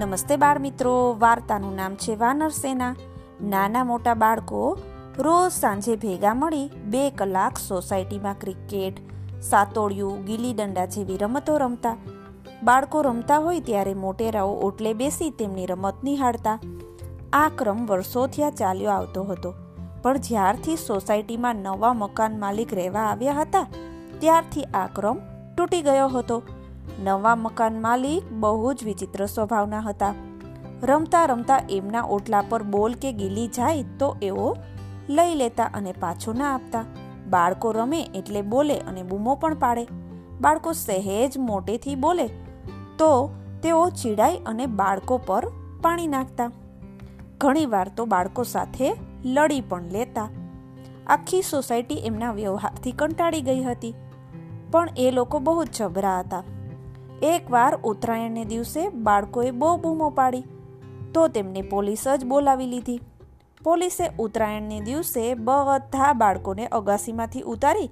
નમસ્તે બાળ મિત્રો, વાર્તાનું નામ છે વાનર સેના. નાના મોટા બાળકો રોજ સાંજે ભેગા મળી બે કલાક સોસાયટીમાં ક્રિકેટ સાતોડિયું ગીલી દંડા જેવી રમતો રમતા. બાળકો રમતા હોય ત્યારે મોટેરાઓ ઓટલે બેસી તેમની રમત નિહાળતા. આ ક્રમ વર્ષોથી ચાલ્યો આવતો હતો. પણ જ્યારથી સોસાયટીમાં નવા મકાન માલિક રહેવા આવ્યા હતા, ત્યારથી આ ક્રમ તૂટી ગયો હતો. નવા મકાન માલિક બહુ જ વિચિત્ર સ્વભાવના હતા. રમતા રમતા એમના ઓટલા પર બોલ કે ગીલી જાય તો એઓ લઈ લેતા અને પાછો ના આપતા. બાળકો રમે એટલે બોલે અને બૂમો પણ પાડે. બાળકો સહેજ મોટેથી બોલે તો તેઓ ચીડાય અને બાળકો પર પાણી નાખતા. ઘણીવાર તો બાળકો સાથે લડી પણ લેતા. આખી સોસાયટી એમના વ્યવહારથી કંટાળી ગઈ હતી. પણ એ લોકો બહુ જ જબરા હતા. એકવાર ઉત્તરાયણને દિવસે બાળકોએ બહુ બૂમો પાડી, તો તેમને પોલીસ જ બોલાવી લીધી. પોલીસે ઉત્તરાયણને દિવસે બધા બાળકોને અગાસીમાંથી ઉતારી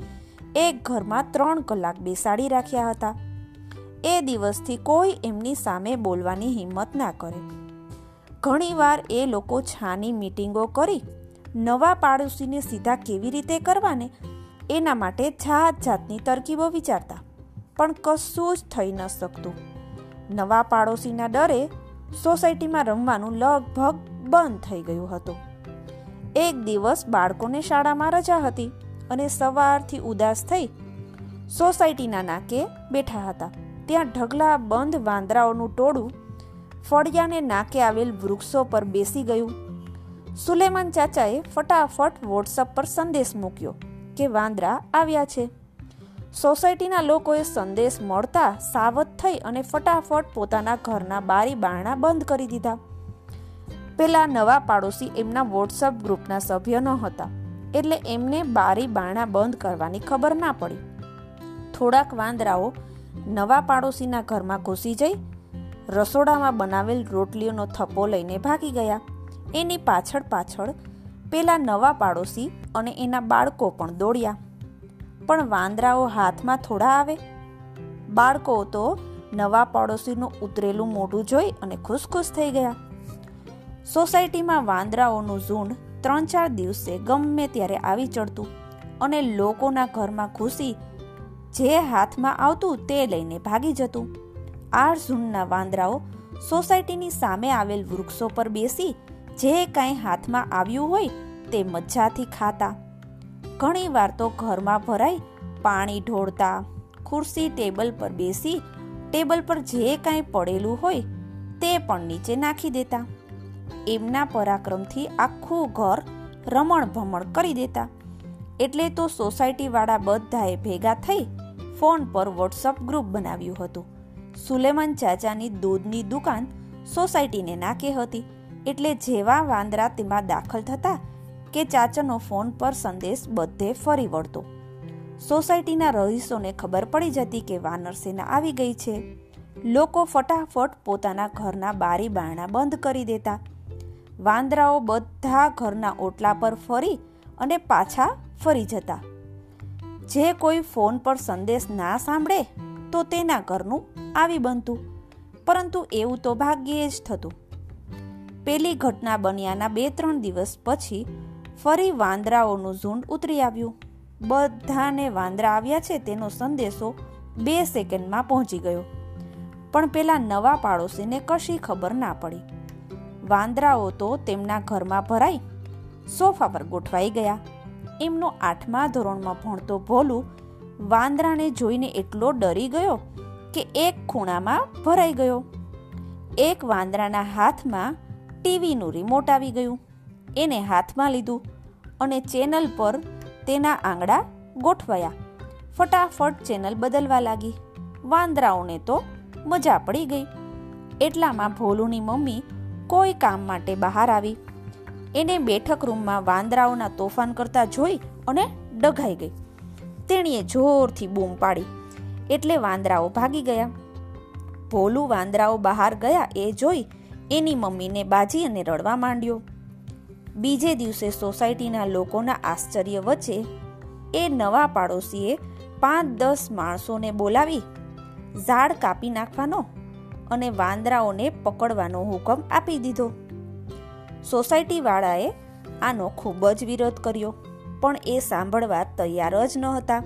એક ઘરમાં ત્રણ કલાક બેસાડી રાખ્યા હતા. એ દિવસથી કોઈ એમની સામે બોલવાની હિંમત ના કરે. ઘણીવાર એ લોકો છાની મીટિંગો કરી, નવા પાડોશીને સીધા કેવી રીતે કરવાને, એના માટે જાત જાતની તરકીબો વિચારતા. પણ કશું જ થઈ ન શકતું. નવા પાડોશીના ડરે સોસાયટીમાં રમવાનું લગભગ બંધ થઈ ગયું હતું. એક દિવસ બાળકોને શાળામાં રજા હતી અને સવારથી ઉદાસ થઈ સોસાયટીના નાકે બેઠા હતા. ત્યાં ઢગલા બંધ વાંદરાઓનું ટોળું ફળિયાને નાકે આવેલ વૃક્ષો પર બેસી ગયું. સુલેમાન ચાચાએ ફટાફટ વોટ્સઅપ પર સંદેશ મૂક્યો કે વાંદરા આવ્યા છે. સોસાયટીના લોકોએ સંદેશ મળતા સાવધ થઈ અને ફટાફટ પોતાના ઘરના બારી બારણા બંધ કરી દીધા. પેલા નવા પાડોશી એમના વોટ્સઅપ ગ્રુપના સભ્ય ન હતા એટલે એમને બારી બારણા બંધ કરવાની ખબર ના પડી. થોડાક વાંદરાઓ નવા પાડોશીના ઘરમાં ઘૂસી જઈ, રસોડામાં બનાવેલ રોટલીઓનો થપ્પો લઈને ભાગી ગયા. એની પાછળ પાછળ પેલા નવા પાડોશી અને એના બાળકો પણ દોડ્યા. પણ વાંદરાઓ હાથમાં થોડા આવે? બાળકો તો નવા પડોશીનું ઉતરેલું મોઢું જોઈ અને ખુશખુશ થઈ ગયા. સોસાયટીમાં વાંદરાઓનું ઝુંડ ત્રણ ચાર દિવસે ગમે ત્યારે આવી ચડતું અને લોકોના ઘરમાં ઘૂસી જે હાથમાં આવતું તે લઈને ભાગી જતું. આ ઝુંડના વાંદરાઓ સોસાયટીની સામે આવેલ વૃક્ષો પર બેસી જે કાંઈ હાથમાં આવ્યું હોય તે મજાથી ખાતા. ઘણી વાર તો ઘરમાં ભરાઈ પાણી ઢોળતા, ખુરશી ટેબલ પર બેસી, ટેબલ પર જે કાંઈ પડેલું હોય તે પણ નીચે નાખી દેતા. એમના પરાક્રમથી આખું ઘર રમણ ભમણ કરી દેતા. એટલે તો સોસાયટીવાળા બધાએ ભેગા થઈ ફોન પર વોટ્સઅપ ગ્રુપ બનાવ્યું હતું. સુલેમાન ચાચાની દૂધની દુકાન સોસાયટીને નાકે હતી. એટલે જેવા વાંદરા તેમાં દાખલ થતા કે ચાચાનો ફોન પર સંદેશ બધે ફરી વળતો. સોસાયટીના રહીશોને ખબર પડી જતી કે વાનર સેના આવી ગઈ છે. લોકો ફટાફટ પોતાના ઘરના બારી બારણા બંધ કરી દેતા. વાંદરાઓ બધા ઘરના ઓટલા પર ફરી અને પાછા ફરી જતા. જે કોઈ ફોન પર સંદેશ ના સાંભળે તો તેના ઘરનું આવી બનતું, પરંતુ એવું તો ભાગ્યે જ થતું. પેલી ઘટના બન્યાના બે ત્રણ દિવસ પછી ફરી વાંદરાઓનું ઝુંડ ઉતરી આવ્યું. બધાને વાંદરા આવ્યા છે તેનો સંદેશો બે સેકન્ડમાં પહોંચી ગયો. પણ પેલા નવા પાડોશીને કશી ખબર ના પડી. વાંદરાઓ તો તેમના ઘરમાં ભરાઈ, સોફા પર ગોઠવાઈ ગયા. એમનો આઠમા ધોરણમાં ભણતો ભોલું વાંદરાને જોઈને એટલો ડરી ગયો કે એક ખૂણામાં ભરાઈ ગયો. એક વાંદરાના હાથમાં ટીવીનું રિમોટ આવી ગયું. એને હાથમાં લીધું અને ચેનલ પર તેના આંગળા ગોઠવાયા. ફટાફટ ચેનલ બદલવા લાગી. વાંદરાઓને તો મજા પડી ગઈ. એટલામાં ભોલુની મમ્મી કોઈ કામ માટે બહાર આવી. એને બેઠક રૂમમાં વાંદરાઓના તોફાન કરતા જોઈ અને ડઘાઈ ગઈ. તેણીએ જોરથી બૂમ પાડી. એટલે વાંદરાઓ ભાગી ગયા. ભોલું વાંદરાઓ બહાર ગયા એ જોઈ એની મમ્મીને બાજી અને રડવા માંડ્યો. બીજે દિવસે સોસાયટીના લોકોના આશ્ચર્ય વચ્ચે એ નવા પાડોશીએ પાંચ દસ માણસોને બોલાવી ઝાડ કાપી નાખવાનો અને વાંદરાઓને પકડવાનો હુકમ આપી દીધો. સોસાયટીવાળાએ આનો ખૂબ જ વિરોધ કર્યો, પણ એ સાંભળવા તૈયાર જ ન હતા.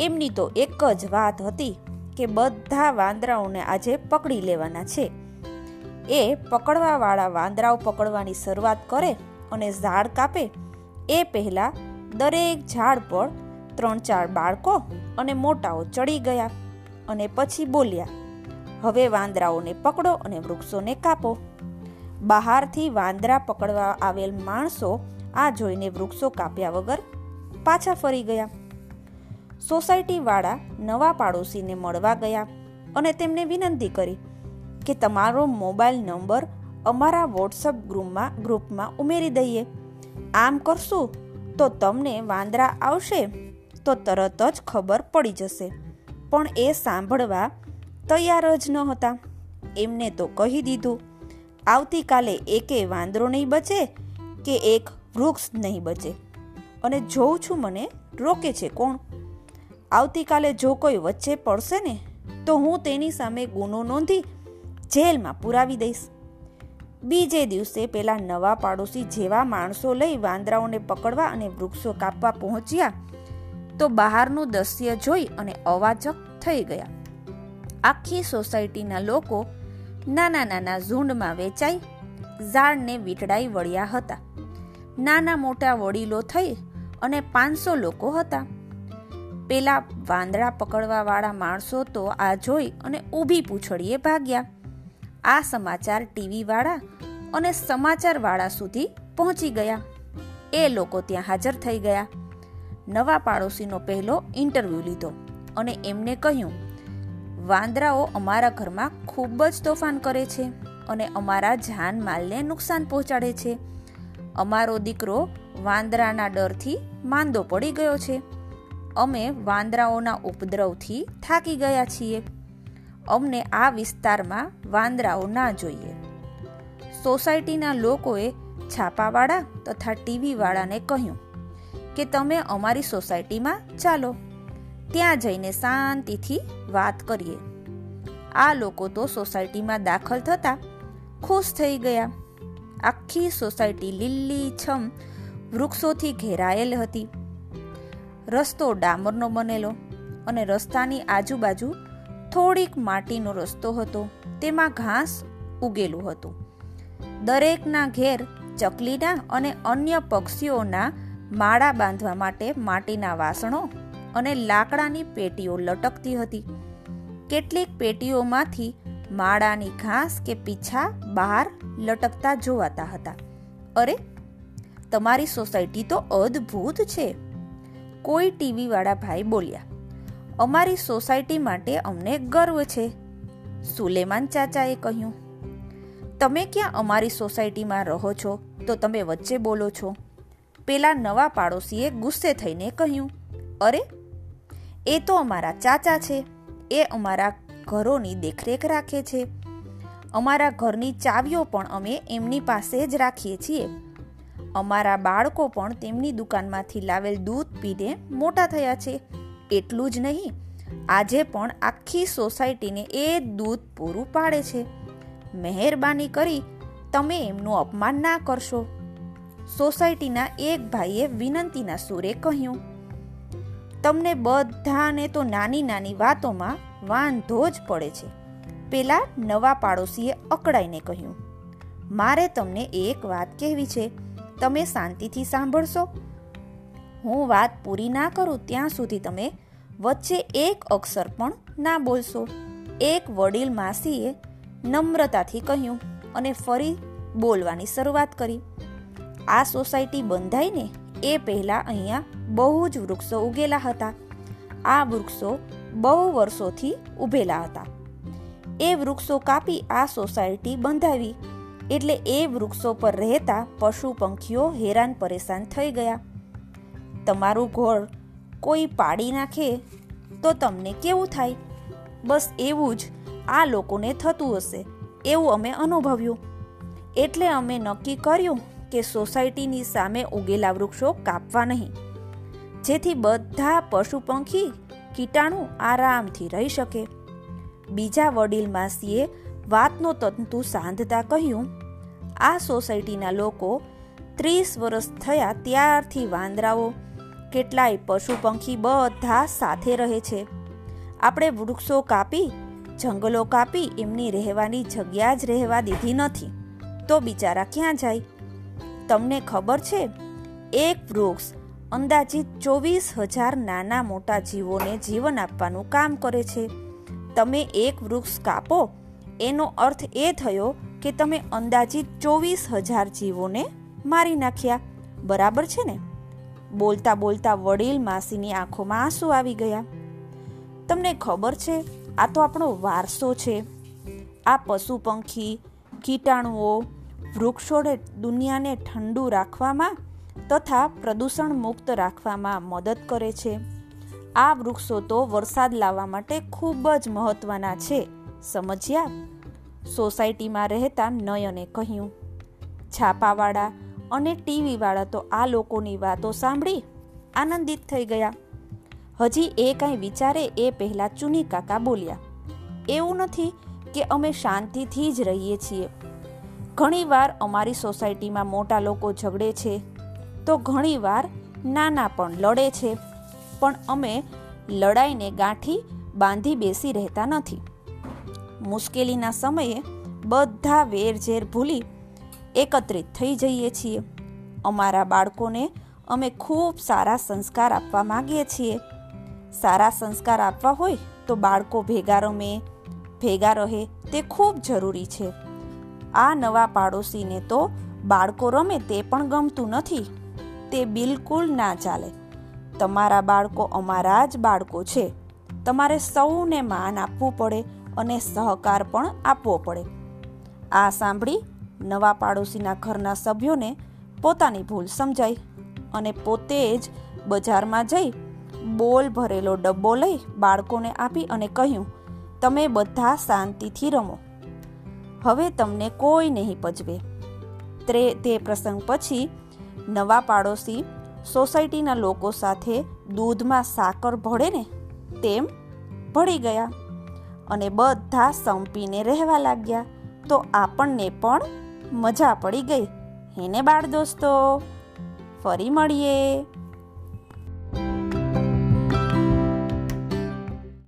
એમની તો એક જ વાત હતી કે બધા વાંદરાઓને આજે પકડી લેવાના છે. એ પકડવાવાળા વાંદરાઓ પકડવાની શરૂઆત કરે અને ઝાડ કાપે, એ પહેલાં દરેક ઝાડ પર ત્રણ ચાર બાળકો અને મોટાઓ ચડી ગયા અને પછી બોલ્યા, હવે વાંદરાઓને પકડો અને વૃક્ષોને કાપો. બહારથી વાંદરા પકડવા આવેલ માણસો આ જોઈને વૃક્ષો કાપ્યા વગર પાછા ફરી ગયા. સોસાયટીવાળા નવા પાડોશીને મળવા ગયા અને તેમને વિનંતી કરી કે, તમારો મોબાઈલ નંબર અમારા વોટ્સઅપ ગ્રુપમાં ગ્રુપમાં ઉમેરી દઈએ. આમ કરશું તો તમને વાંદરા આવશે. તો તરત જ ખબર પડી જશે. પણ એ સાંભળવા તૈયાર જ ન હતા એમને તો કહી દીધું, આવતીકાલે એકે વાંદરો નહીં બચે કે એક વૃક્ષ નહીં બચે. અને જોઉં છું મને રોકે છે કોણ? આવતીકાલે જો કોઈ વચ્ચે પડશે ને, તો હું તેની સામે ગુનો નોંધી જેલમાં પુરાવી દઈશ. બીજે દિવસે પેલા નવા પાડોશી જેવા માણસો લઈ વાંદરાઓને પકડવા અને વૃક્ષો કાપવા પહોંચ્યા, તો બહારનું દ્રશ્ય જોઈ અને અવાચક થઈ ગયા. આખી સોસાયટીના લોકો નાના નાના ઝુંડમાં વેચાઈ, ઝાડને વીટડાઈ વળ્યા હતા. નાના મોટા વડીલો થઈ અને પાંચસો લોકો હતા. પેલા વાંદરા પકડવા વાળા માણસો તો આ જોઈ અને ઊભી પૂછડીએ ભાગ્યા. આ સમાચાર ટીવીવાળા અને સમાચારવાળા સુધી પહોંચી ગયા. એ લોકો ત્યાં હાજર થઈ ગયા. નવા પાડોશીનો પહેલો ઇન્ટરવ્યૂ લીધો અને એમને કહ્યું, વાંદરાઓ અમારા ઘરમાં ખૂબ જ તોફાન કરે છે અને અમારા જાનમાલને નુકસાન પહોંચાડે છે. અમારો દીકરો વાંદરાના ડરથી માંદો પડી ગયો છે. અમે વાંદરાઓના ઉપદ્રવથી થાકી ગયા છીએ. અમને આ વિસ્તારમાં વાંદરાઓ ના જોઈએ. સોસાયટીના લોકોએ છાપાવાળા તથા ટીવીવાળાને કહ્યું કે તમે અમારી સોસાયટીમાં ચાલો. ત્યાં જઈને શાંતિથી વાત કરીએ. આ લોકો તો સોસાયટીમાં દાખલ થતા ખુશ થઈ ગયા. આખી સોસાયટી લીલી છમ વૃક્ષોથી ઘેરાયેલ હતી. રસ્તો ડામરનો બનેલો અને રસ્તાની આજુબાજુ થોડીક માટીનો રસ્તો હતો. તેમાં ઘાસ ઉગેલું હતું. દરેકના ઘેર ચકલીના અને અન્ય પક્ષીઓના માળા બાંધવા માટે માટીના વાસણો અને લાકડાની પેટીઓ લટકતી હતી. કેટલીક પેટીઓમાંથી માળાની ઘાસ કે પીછા બહાર લટકતા જોવાતા હતા. અરે, તમારી સોસાયટી તો અદ્ભુત છે. કોઈ ટીવીવાળા ભાઈ બોલ્યા અમારી સોસાયટી માટે અમને ગર્વ છે, સુલેમાન ચાચાએ કહ્યું. તમે ક્યાં અમારી સોસાયટીમાં રહો છો તો તમે વચ્ચે બોલો છો. પેલા નવા પાડોશીએ ગુસ્સે થઈને કહ્યું, અરે, એ તો અમારા ચાચા છે, એ અમારા ઘરોની દેખરેખ રાખે છે. અમારા ઘરની ચાવીઓ પણ અમે એમની પાસે જ રાખીએ છીએ. અમારા બાળકો પણ તેમની દુકાનમાંથી લાવેલ દૂધ પીને મોટા થયા છે. એટલું જ નહીં, આજે પણ આખી સોસાયટીને એ દૂધ પૂરું પાડે છે. મહેરબાની કરી તમે એમનું અપમાન ના કરશો. સોસાયટીના એક ભાઈએ વિનંતીના સુરે કહ્યું, તમને બધાને તો નાની નાની વાતોમાં વાંધો જ પડે છે. પેલા નવા પાડોશીએ અકળાઈને કહ્યું, મારે તમને એક વાત કહેવી છે. તમે શાંતિથી સાંભળશો. હું વાત પૂરી ના કરું ત્યાં સુધી તમે વચ્ચે એક અક્ષર પણ ના બોલશો. એક વડીલ માસીએ નમ્રતાથી કહ્યું અને ફરી બોલવાની શરૂઆત કરી. આ સોસાયટી બંધાઈને એ પહેલાં અહીંયા બહુ જ વૃક્ષો ઉગેલા હતા. આ વૃક્ષો બહુ વર્ષોથી ઉભેલા હતા. એ વૃક્ષો કાપી આ સોસાયટી બંધાવી. એટલે એ વૃક્ષો પર રહેતા પશુ પંખીઓ હેરાન પરેશાન થઈ ગયા. તમારું ઘોળ કોઈ પાડી નાખે તો તમને કેવું થાય? બસ એવું જ આ લોકોને થતું હશે, એવું અમે અનુભવ્યું. એટલે અમે નક્કી કર્યું કે સોસાયટીની સામે ઉગેલા વૃક્ષો કાપવા નહીં. જેથી બધા પશુ પંખી કીટાણુ આરામથી રહી શકે. બીજા વડીલ માસીએ વાતનો તંતુ સાંધતા કહ્યું, આ સોસાયટીના લોકો ત્રીસ વર્ષ થયા ત્યારથી વાંદરાઓ કેટલાય પશુ પંખી બધા સાથે રહે છે. આપણે વૃક્ષો કાપી, જંગલો કાપી, એમની રહેવાની જગ્યા જ રહેવા દીધી નથી. તો બિચારા ક્યાં જાય? તમને ખબર છે, એક વૃક્ષ અંદાજિત ચોવીસ હજાર નાના મોટા જીવોને જીવન આપવાનું કામ કરે છે. તમે એક વૃક્ષ કાપો, એનો અર્થ એ થયો કે તમે અંદાજિત ચોવીસ હજાર જીવોને મારી નાખ્યા. બરાબર છે ને? બોલતા બોલતા વડીલ માસીની આંખોમાં આંસુ આવી ગયા. તમને ખબર છે, આ તો આપણો વારસો છે. આ પશુ પંખી, કીટાણુઓ, વૃક્ષોને દુનિયાને ઠંડુ રાખવામાં તથા પ્રદૂષણ મુક્ત રાખવામાં મદદ કરે છે. આ વૃક્ષો તો વરસાદ લાવવા માટે ખૂબ જ મહત્વના છે, સમજ્યા? સોસાયટીમાં રહેતા નયને કહ્યું. છાપાવાળા અને ટીવીવાળા તો આ લોકોની વાતો સાંભળી આનંદિત થઈ ગયા. હજી એ કાંઈ વિચારે એ પહેલાં ચુની કાકા બોલ્યા, એવું નથી કે અમે શાંતિથી જ રહીએ છીએ. ઘણીવાર અમારી સોસાયટીમાં મોટા લોકો ઝઘડે છે, તો ઘણીવાર નાના પણ લડે છે, પણ અમે લડાઈને ગાંઠી બાંધી બેસી રહેતા નથી. મુશ્કેલીના સમયે બધા વેરઝેર ભૂલી એકત્રિત થઈ જઈએ છીએ. અમારા બાળકોને અમે ખૂબ સારા સંસ્કાર આપવા માંગીએ છીએ. સારા સંસ્કાર આપવા હોય તો બાળકો ભેગા રમે, ભેગા રહે તે ખૂબ જરૂરી છે. આ નવા પાડોશીને તો બાળકો રમે તે પણ ગમતું નથી. તે બિલકુલ ના ચાલે. તમારા બાળકો અમારા જ બાળકો છે. તમારે સૌને માન આપવું પડે અને સહકાર પણ આપવો પડે. આ સાંભળી નવા પાડોશીના ઘરના સભ્યોને પોતાની ભૂલ સમજાઈ અને પોતે જ બજારમાં જઈ બોલ ભરેલો ડબ્બો લઈ બાળકોને આપી અને કહ્યું, તમે બધા શાંતિથી રમો. હવે તમને કોઈ નહીં પજવે. તે પ્રસંગ પછી નવા પાડોશી સોસાયટીના લોકો સાથે દૂધમાં સાકર ભળે ને તેમ ભળી ગયા અને બધા સંપીને રહેવા લાગ્યા. તો આપણને પણ મજા પડી ગઈ. હેને બાળ દોસ્તો? ફરી મળીએ.